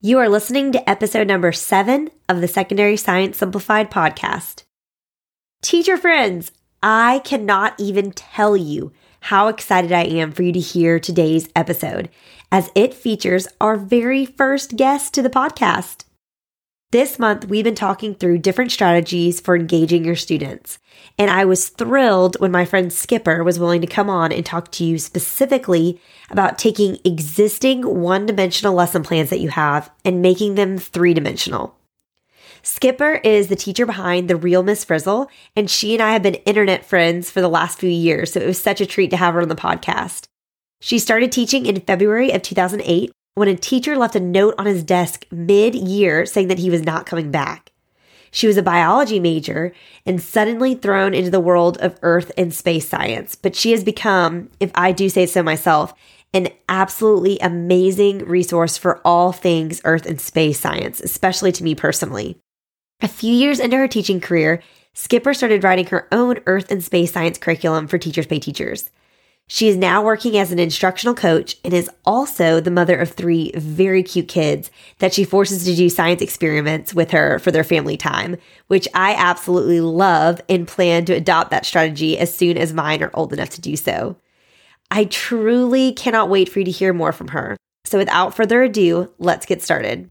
You are listening to episode number seven of the Secondary Science Simplified podcast. Teacher friends, I cannot even tell you how excited I am for you to hear today's episode, as it features our very first guest to the podcast. This month, we've been talking through different strategies for engaging your students. And I was thrilled when my friend Skipper was willing to come on and talk to you specifically about taking existing one dimensional lesson plans that you have and making them three dimensional. Skipper is the teacher behind The Real Miss Frizzle, and she and I have been internet friends for the last few years, so it was such a treat to have her on the podcast. She started teaching in February of 2008 when a teacher left a note on his desk mid year saying that he was not coming back. She was a biology major and suddenly thrown into the world of earth and space science, but she has become, if I do say so myself, an absolutely amazing resource for all things earth and space science, especially to me personally. A few years into her teaching career, Skipper started writing her own earth and space science curriculum for Teachers Pay Teachers. She is now working as an instructional coach and is also the mother of three very cute kids that she forces to do science experiments with her for their family time, which I absolutely love and plan to adopt that strategy as soon as mine are old enough to do so. I truly cannot wait for you to hear more from her. So without further ado, let's get started.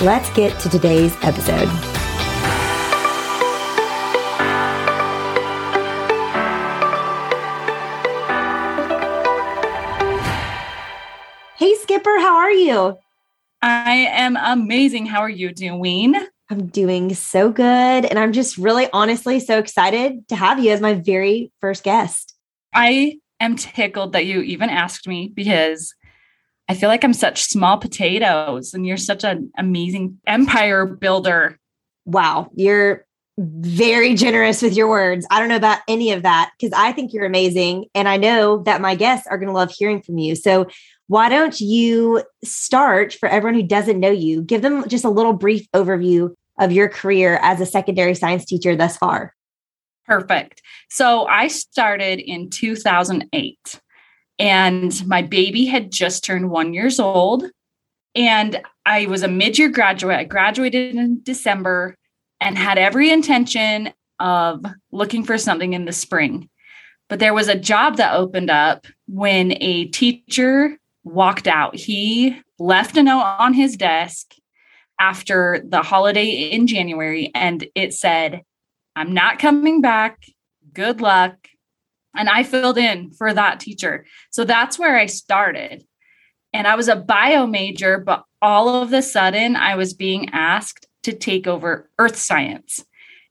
Let's get to today's episode. Hey, Skipper, how are you? I am amazing. How are you doing? I'm doing so good. And I'm just really honestly so excited to have you as my very first guest. I am tickled that you even asked me because I feel like I'm such small potatoes and you're such an amazing empire builder. Wow. You're very generous with your words. I don't know about any of that because I think you're amazing. And I know that my guests are going to love hearing from you. So, why don't you start for everyone who doesn't know you? Give them just a little brief overview of your career as a secondary science teacher thus far. Perfect. So I started in 2008 and my baby had just turned 1 years old and I was a mid-year graduate. I graduated in December and had every intention of looking for something in the spring. But there was a job that opened up when a teacher walked out. He left a note on his desk after the holiday in January, and it said, I'm not coming back. Good luck. And I filled in for that teacher. So that's where I started. And I was a bio major, but all of a sudden I was being asked to take over earth science.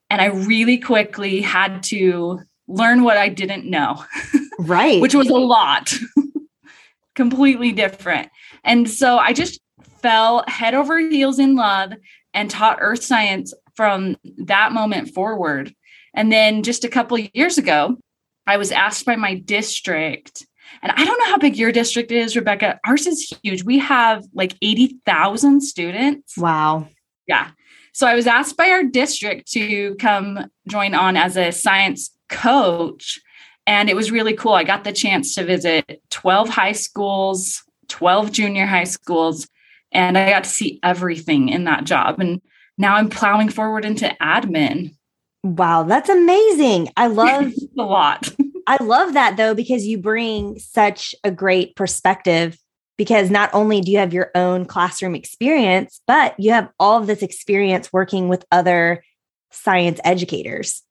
And I really quickly had to learn what I didn't know. Right. which was a lot. completely different. And so I just fell head over heels in love and taught earth science from that moment forward. And then just a couple years ago, I was asked by my district, and I don't know how big your district is, Rebecca. Ours is huge. We have like 80,000 students. Wow. Yeah. So I was asked by our district to come join on as a science coach and it was really cool. I got the chance to visit 12 high schools, 12 junior high schools, and I got to see everything in that job. And now I'm plowing forward into admin. Wow, that's amazing. I love a lot. I love that though, because you bring such a great perspective. Because not only do you have your own classroom experience, but you have all of this experience working with other science educators.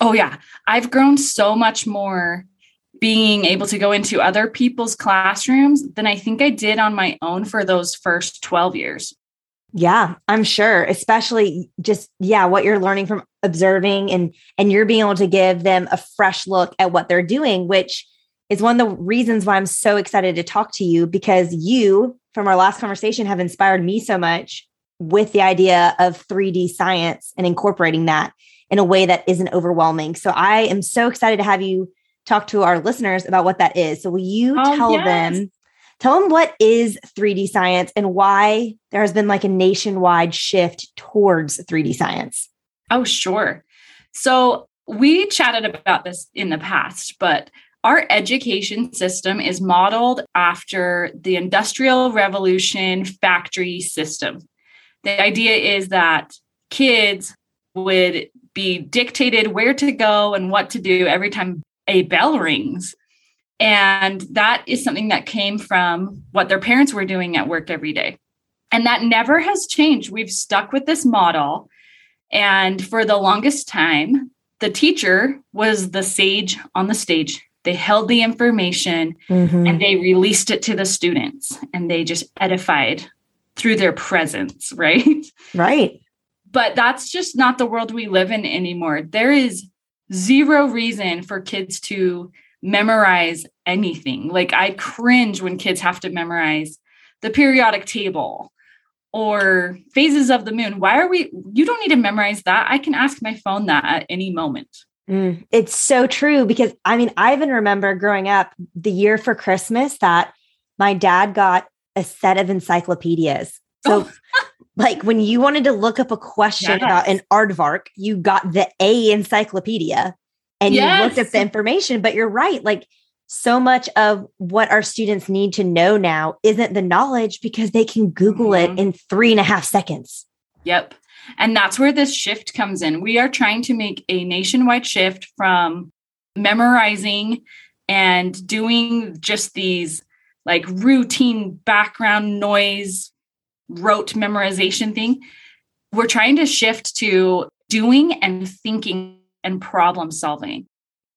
Oh, yeah. I've grown so much more being able to go into other people's classrooms than I think I did on my own for those first 12 years. Yeah, I'm sure, especially just yeah, what you're learning from observing and and you're being able to give them a fresh look at what they're doing, which is one of the reasons why I'm so excited to talk to you because you from our last conversation have inspired me so much with the idea of 3D science and incorporating that in a way that isn't overwhelming. So I am so excited to have you talk to our listeners about what that is. So will you oh, tell yes. them tell them what is 3D science and why there has been like a nationwide shift towards 3D science? Oh, sure. So we chatted about this in the past, but our education system is modeled after the Industrial Revolution factory system. The idea is that kids would be dictated where to go and what to do every time a bell rings. And that is something that came from what their parents were doing at work every day. And that never has changed. We've stuck with this model. And for the longest time, the teacher was the sage on the stage. They held the information mm-hmm. and they released it to the students and they just edified through their presence, right? Right. But that's just not the world we live in anymore. There is zero reason for kids to memorize anything. Like I cringe when kids have to memorize the periodic table or phases of the moon. Why are we? You don't need to memorize that. I can ask my phone that at any moment. Mm, it's so true because I mean, I even remember growing up the year for Christmas that my dad got a set of encyclopedias. So, oh. like when you wanted to look up a question yes. about an aardvark, you got the A encyclopedia and yes. you looked up the information. But you're right. Like so much of what our students need to know now isn't the knowledge because they can Google mm-hmm. it in three and a half seconds. Yep. And that's where this shift comes in. We are trying to make a nationwide shift from memorizing and doing just these like routine background noise rote memorization thing. We're trying to shift to doing and thinking and problem solving.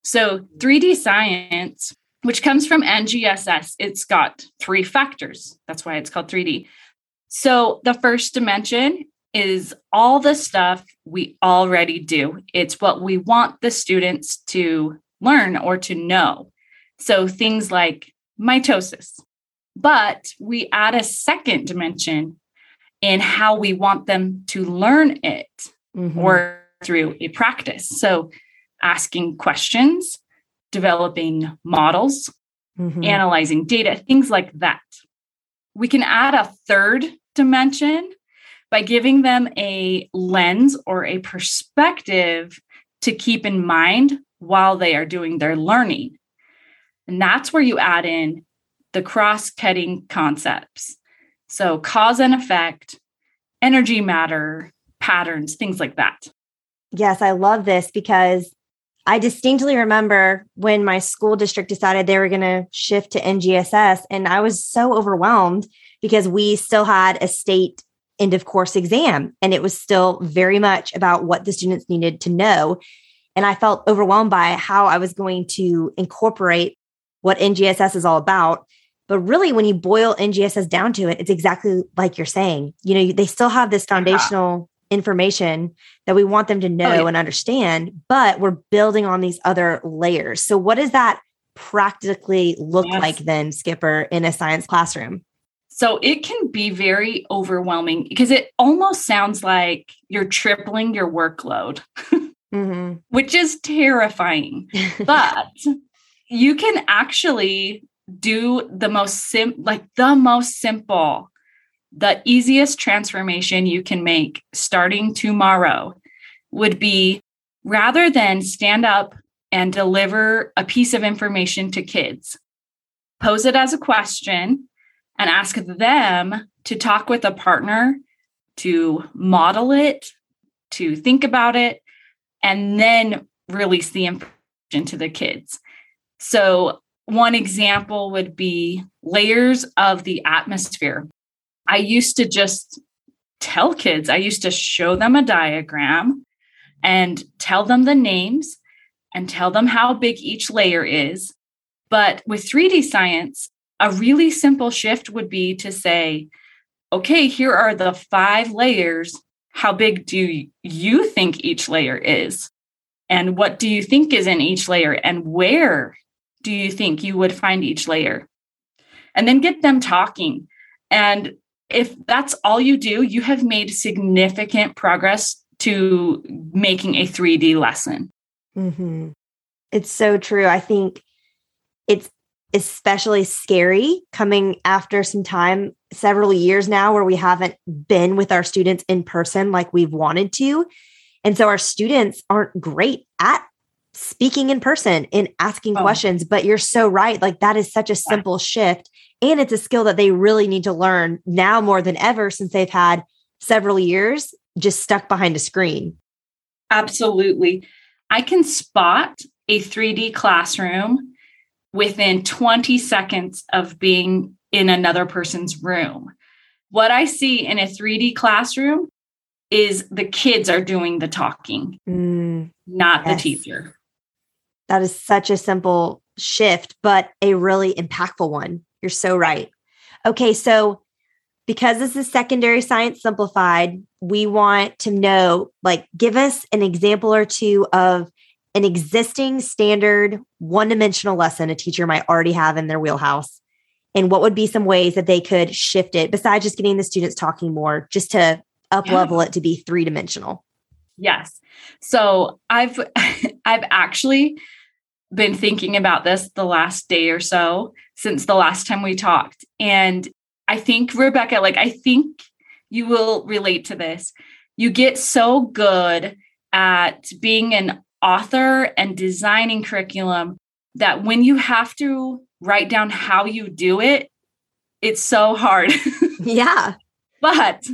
So 3D science, which comes from NGSS, it's got three factors. That's why it's called 3D. So the first dimension is all the stuff we already do. It's what we want the students to learn or to know. So things like mitosis. But we add a second dimension in how we want them to learn it mm-hmm. or through a practice. So, asking questions, developing models, mm-hmm. analyzing data, things like that. We can add a third dimension by giving them a lens or a perspective to keep in mind while they are doing their learning. And that's where you add in the cross cutting concepts. So, cause and effect, energy matter, patterns, things like that. Yes, I love this because I distinctly remember when my school district decided they were going to shift to NGSS, and I was so overwhelmed because we still had a state end of course exam, and it was still very much about what the students needed to know. And I felt overwhelmed by how I was going to incorporate what NGSS is all about. But really, when you boil NGSS down to it, it's exactly like you're saying. You know, they still have this foundational information that we want them to oh, know oh, yeah. and understand, but we're building on these other layers. So, what does that practically look yes. like then, Skipper, in a science classroom? So, it can be very overwhelming because it almost sounds like you're tripling your workload, mm-hmm. which is terrifying. but you can actually do the most sim like the most simple the easiest transformation you can make starting tomorrow would be rather than stand up and deliver a piece of information to kids, pose it as a question and ask them to talk with a partner to model it, to think about it, and then release the information to the kids. So, one example would be layers of the atmosphere. I used to just tell kids, I used to show them a diagram and tell them the names and tell them how big each layer is. But with 3D science, a really simple shift would be to say, okay, here are the five layers. How big do you think each layer is? And what do you think is in each layer? And where do you think you would find each layer? And then get them talking. And if that's all you do, you have made significant progress to making a 3D lesson. Mm-hmm. It's so true. I think it's especially scary coming after some time, several years now, where we haven't been with our students in person like we've wanted to. And so our students aren't great at speaking in person and asking oh. questions. But you're so right. Like that is such a simple shift. And it's a skill that they really need to learn now more than ever since they've had several years just stuck behind a screen. Absolutely. I can spot a 3D classroom within 20 seconds of being in another person's room. What I see in a 3D classroom is the kids are doing the talking, mm, not yes. the teacher. That is such a simple shift, but a really impactful one. You're so right. Okay, so because this is secondary science simplified, we want to know like, give us an example or two of an existing standard one dimensional lesson a teacher might already have in their wheelhouse. And what would be some ways that they could shift it besides just getting the students talking more, just to up level yeah. it to be three dimensional? Yes. So I've I've actually been thinking about this the last day or so since the last time we talked. And I think, Rebecca, like, I think you will relate to this. You get so good at being an author and designing curriculum that when you have to write down how you do it, it's so hard. yeah. but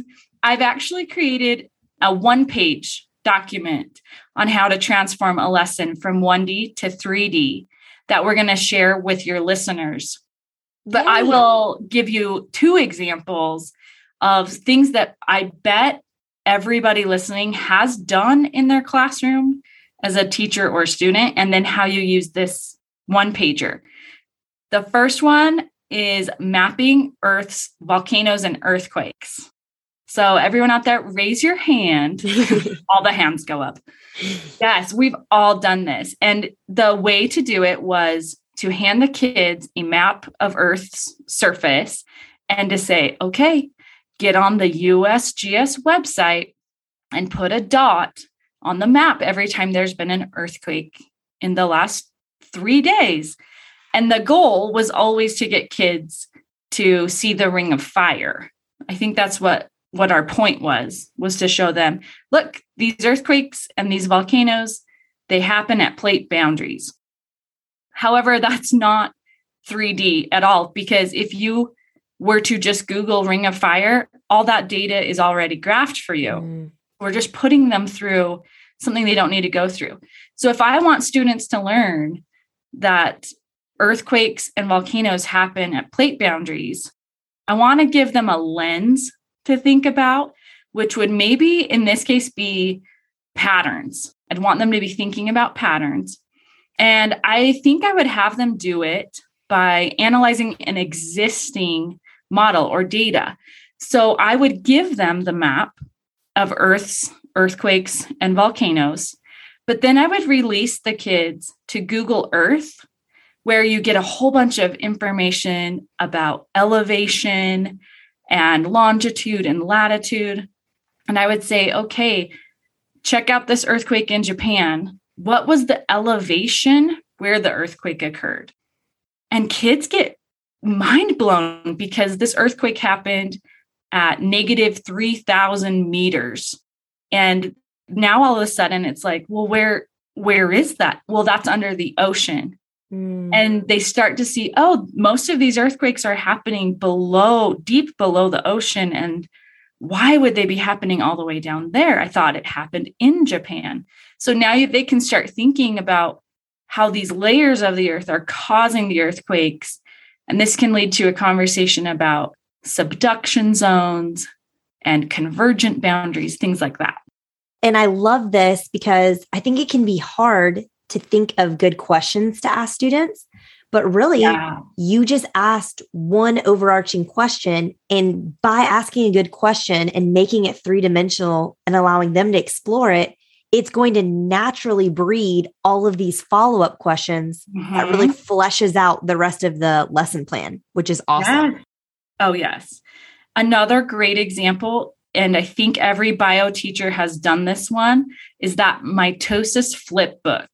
I've actually created a one page document on how to transform a lesson from 1D to 3D that we're going to share with your listeners. But. I will give you two examples of things that I bet everybody listening has done in their classroom as a teacher or student, and then how you use this one pager. The first one is mapping Earth's volcanoes and earthquakes. So, everyone out there, raise your hand. all the hands go up. Yes, we've all done this. And the way to do it was to hand the kids a map of Earth's surface and to say, okay, get on the USGS website and put a dot on the map every time there's been an earthquake in the last three days. And the goal was always to get kids to see the ring of fire. I think that's what what our point was was to show them look these earthquakes and these volcanoes they happen at plate boundaries. However that's not 3d at all because if you were to just google ring of fire all that data is already graphed for you. Mm. we're just putting them through something they don't need to go through. So if i want students to learn that earthquakes and volcanoes happen at plate boundaries i want to give them a lens to think about, which would maybe in this case be patterns. I'd want them to be thinking about patterns. And I think I would have them do it by analyzing an existing model or data. So I would give them the map of Earth's earthquakes and volcanoes, but then I would release the kids to Google Earth, where you get a whole bunch of information about elevation and longitude and latitude. And I would say, okay, check out this earthquake in Japan. What was the elevation where the earthquake occurred? And kids get mind blown because this earthquake happened at negative 3,000 meters. And now all of a sudden it's like, well, where where is that? Well, that's under the ocean. Mm. And they start to see, oh, most of these earthquakes are happening below, deep below the ocean. And why would they be happening all the way down there? I thought it happened in Japan. So now they can start thinking about how these layers of the earth are causing the earthquakes. And this can lead to a conversation about subduction zones and convergent boundaries, things like that. And I love this because I think it can be hard to think of good questions to ask students. But really, yeah. you just asked one overarching question. And by asking a good question and making it three dimensional and allowing them to explore it, it's going to naturally breed all of these follow up questions mm-hmm. that really fleshes out the rest of the lesson plan, which is awesome. Yeah. Oh, yes. Another great example, and I think every bio teacher has done this one, is that mitosis flip book.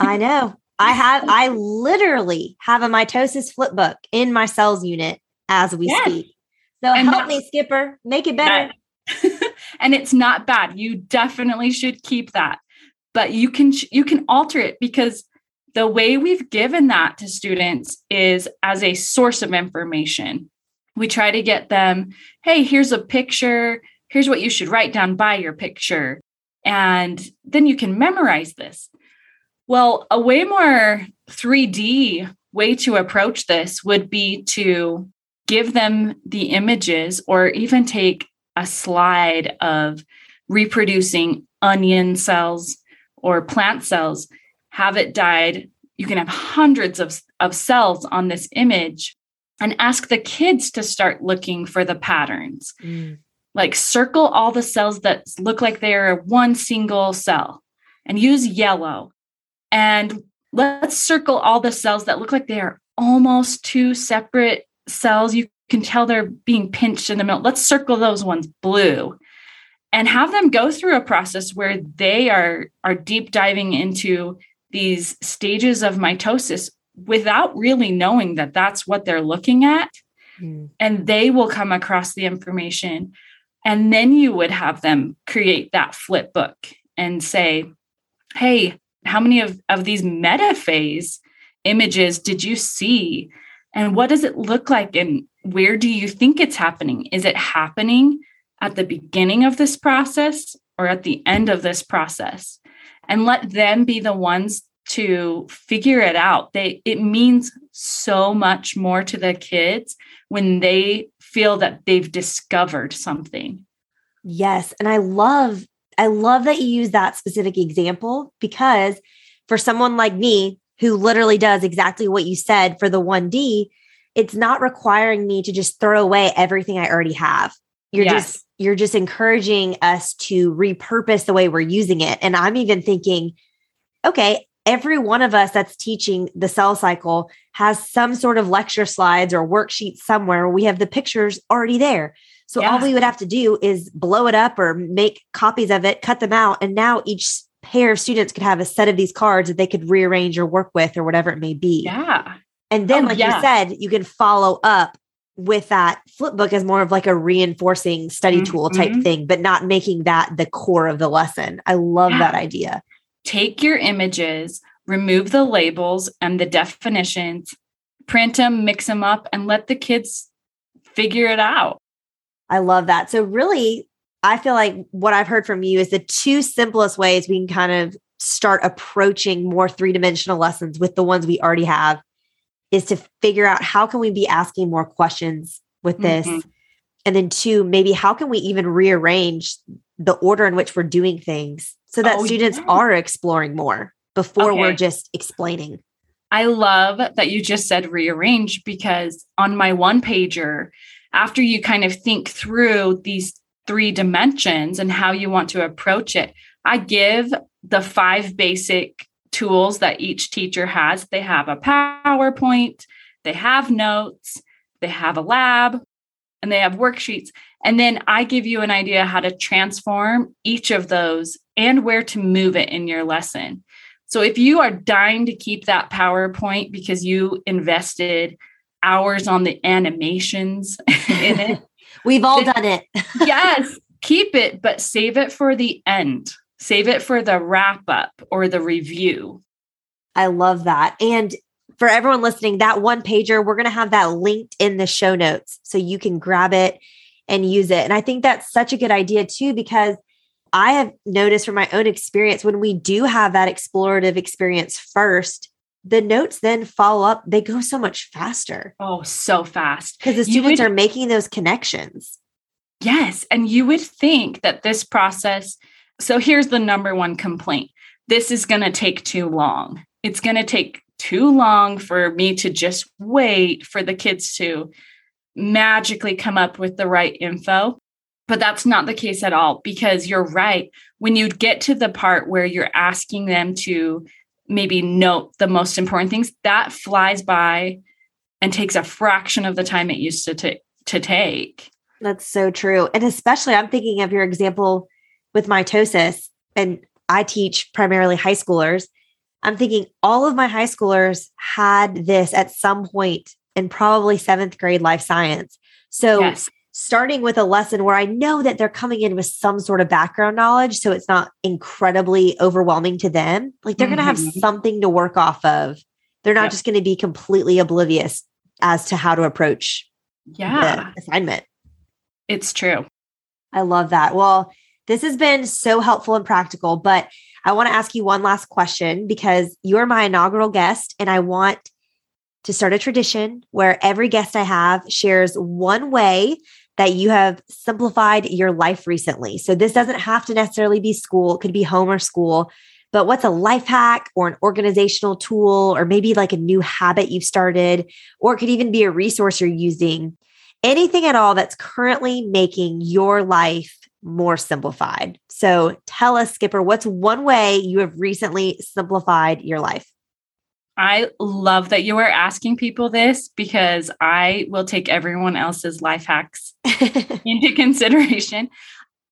I know. I have, I literally have a mitosis flip book in my cells unit as we yes. speak. So and help me, Skipper, make it better. and it's not bad. You definitely should keep that. But you can you can alter it because the way we've given that to students is as a source of information. We try to get them, hey, here's a picture. Here's what you should write down by your picture. And then you can memorize this. Well, a way more 3D way to approach this would be to give them the images or even take a slide of reproducing onion cells or plant cells, have it dyed. You can have hundreds of, of cells on this image and ask the kids to start looking for the patterns. Mm. Like circle all the cells that look like they're one single cell and use yellow and let's circle all the cells that look like they are almost two separate cells. You can tell they're being pinched in the middle. Let's circle those ones blue and have them go through a process where they are, are deep diving into these stages of mitosis without really knowing that that's what they're looking at. Mm. And they will come across the information. And then you would have them create that flip book and say, hey, how many of, of these metaphase images did you see? And what does it look like? And where do you think it's happening? Is it happening at the beginning of this process or at the end of this process? And let them be the ones to figure it out. They it means so much more to the kids when they feel that they've discovered something. Yes, and I love I love that you use that specific example because for someone like me who literally does exactly what you said for the 1D, it's not requiring me to just throw away everything I already have. You're yes. just you're just encouraging us to repurpose the way we're using it. And I'm even thinking, okay, every one of us that's teaching the cell cycle has some sort of lecture slides or worksheet somewhere. We have the pictures already there. So yeah. all we would have to do is blow it up or make copies of it, cut them out. And now each pair of students could have a set of these cards that they could rearrange or work with or whatever it may be. Yeah. And then, oh, like yeah. you said, you can follow up with that flip book as more of like a reinforcing study mm-hmm. tool type thing, but not making that the core of the lesson. I love yeah. that idea. Take your images, remove the labels and the definitions, print them, mix them up, and let the kids figure it out. I love that. So, really, I feel like what I've heard from you is the two simplest ways we can kind of start approaching more three dimensional lessons with the ones we already have is to figure out how can we be asking more questions with this mm-hmm. and then two maybe how can we even rearrange the order in which we're doing things so that oh, students yeah. are exploring more before okay. we're just explaining i love that you just said rearrange because on my one pager after you kind of think through these three dimensions and how you want to approach it, I give the five basic tools that each teacher has. They have a PowerPoint, they have notes, they have a lab, and they have worksheets. And then I give you an idea how to transform each of those and where to move it in your lesson. So if you are dying to keep that PowerPoint because you invested hours on the animations in it. We've all done it. yes, keep it, but save it for the end. Save it for the wrap up or the review. I love that. And for everyone listening, that one pager, we're going to have that linked in the show notes so you can grab it and use it. And I think that's such a good idea too, because I have noticed from my own experience when we do have that explorative experience first, the notes then follow up, they go so much faster. Oh, so fast. Because the students would, are making those connections. Yes. And you would think that this process, so here's the number one complaint this is going to take too long. It's going to take too long for me to just wait for the kids to magically come up with the right info. But that's not the case at all because you're right. When you get to the part where you're asking them to maybe note the most important things that flies by and takes a fraction of the time it used to, t- to take That's so true. And especially, I'm thinking of your example with mitosis, and I teach primarily high schoolers. I'm thinking all of my high schoolers had this at some point in probably seventh grade life science. So, yes. Starting with a lesson where I know that they're coming in with some sort of background knowledge, so it's not incredibly overwhelming to them, like they're mm-hmm. going to have something to work off of. They're not yep. just going to be completely oblivious as to how to approach yeah. assignment. It's true. I love that. Well, this has been so helpful and practical, but I want to ask you one last question because you're my inaugural guest and I want to start a tradition where every guest I have shares one way that you have simplified your life recently. So this doesn't have to necessarily be school, it could be home or school, but what's a life hack or an organizational tool or maybe like a new habit you've started or it could even be a resource you're using anything at all that's currently making your life more simplified. So tell us, Skipper, what's one way you have recently simplified your life? I love that you are asking people this because I will take everyone else's life hacks into consideration.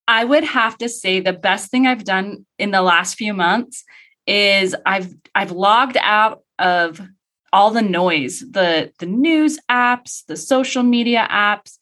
I would have to say the best thing I've done in the last few months is I've I've logged out of all the noise, the the news apps, the social media apps.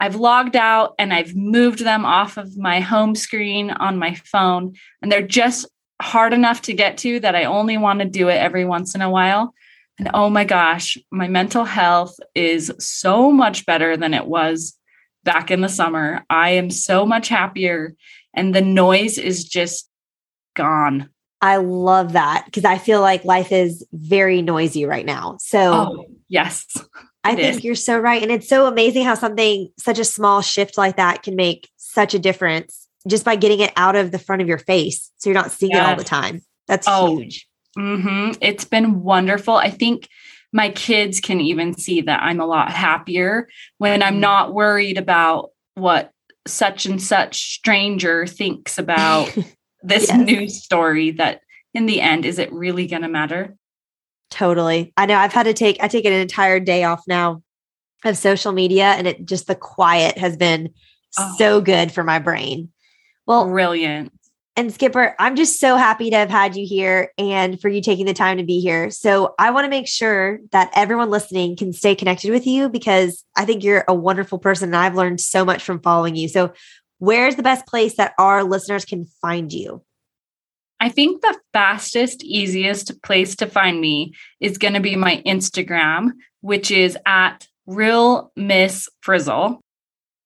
I've logged out and I've moved them off of my home screen on my phone and they're just hard enough to get to that I only want to do it every once in a while. And oh my gosh, my mental health is so much better than it was back in the summer. I am so much happier and the noise is just gone. I love that because I feel like life is very noisy right now. So, oh, yes, I think is. you're so right. And it's so amazing how something, such a small shift like that, can make such a difference just by getting it out of the front of your face. So you're not seeing yes. it all the time. That's oh, huge. Mm-hmm. It's been wonderful. I think my kids can even see that I'm a lot happier when I'm mm-hmm. not worried about what such and such stranger thinks about this yes. news story that in the end is it really going to matter totally i know i've had to take i take an entire day off now of social media and it just the quiet has been oh. so good for my brain well brilliant and Skipper, I'm just so happy to have had you here and for you taking the time to be here. So, I want to make sure that everyone listening can stay connected with you because I think you're a wonderful person and I've learned so much from following you. So, where's the best place that our listeners can find you? I think the fastest, easiest place to find me is going to be my Instagram, which is at Real Miss Frizzle.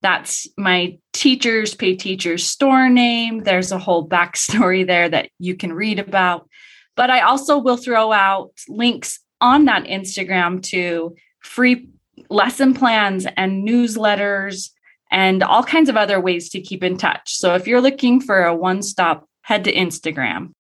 That's my teachers pay teachers store name. There's a whole backstory there that you can read about. But I also will throw out links on that Instagram to free lesson plans and newsletters and all kinds of other ways to keep in touch. So if you're looking for a one stop, head to Instagram.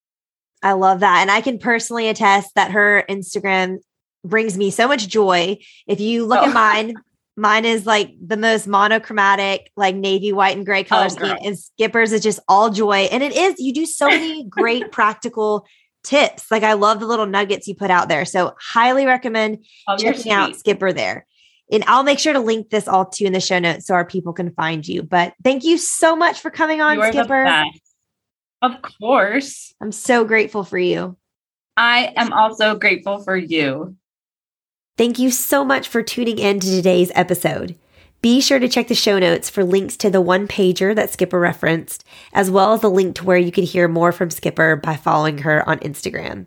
I love that. And I can personally attest that her Instagram brings me so much joy. If you look oh. at mine, mine is like the most monochromatic, like navy, white, and gray color oh, scheme. And Skipper's is just all joy. And it is, you do so many great practical tips. Like I love the little nuggets you put out there. So highly recommend oh, checking out Skipper there. And I'll make sure to link this all to in the show notes so our people can find you. But thank you so much for coming on, Skipper. Of course. I'm so grateful for you. I am also grateful for you. Thank you so much for tuning in to today's episode. Be sure to check the show notes for links to the one pager that Skipper referenced, as well as the link to where you can hear more from Skipper by following her on Instagram.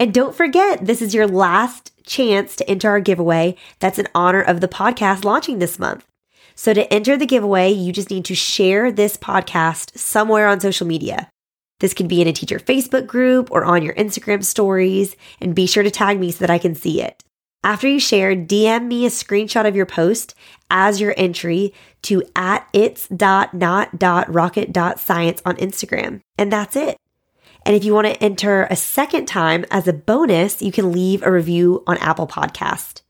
And don't forget, this is your last chance to enter our giveaway that's in honor of the podcast launching this month. So to enter the giveaway, you just need to share this podcast somewhere on social media. This can be in a teacher Facebook group or on your Instagram stories, and be sure to tag me so that I can see it. After you share, DM me a screenshot of your post as your entry to at its.not.rocket.science on Instagram. And that's it. And if you want to enter a second time as a bonus, you can leave a review on Apple Podcast.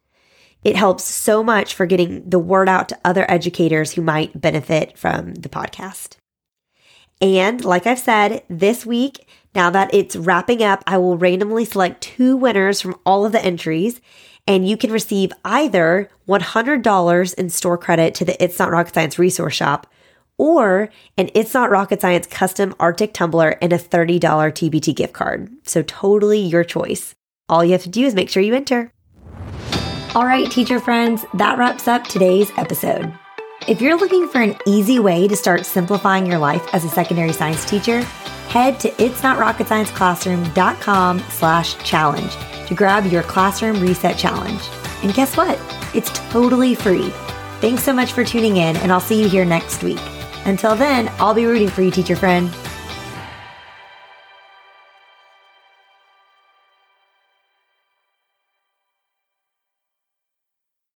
It helps so much for getting the word out to other educators who might benefit from the podcast. And like I've said, this week Now that it's wrapping up, I will randomly select two winners from all of the entries, and you can receive either $100 in store credit to the It's Not Rocket Science resource shop or an It's Not Rocket Science custom Arctic tumbler and a $30 TPT gift card. So, totally your choice. All you have to do is make sure you enter. All right, teacher friends, that wraps up today's episode. If you're looking for an easy way to start simplifying your life as a secondary science teacher, head to itsnotrocketscienceclassroom.com slash challenge to grab your classroom reset challenge. And guess what? It's totally free. Thanks so much for tuning in, and I'll see you here next week. Until then, I'll be rooting for you, teacher friend.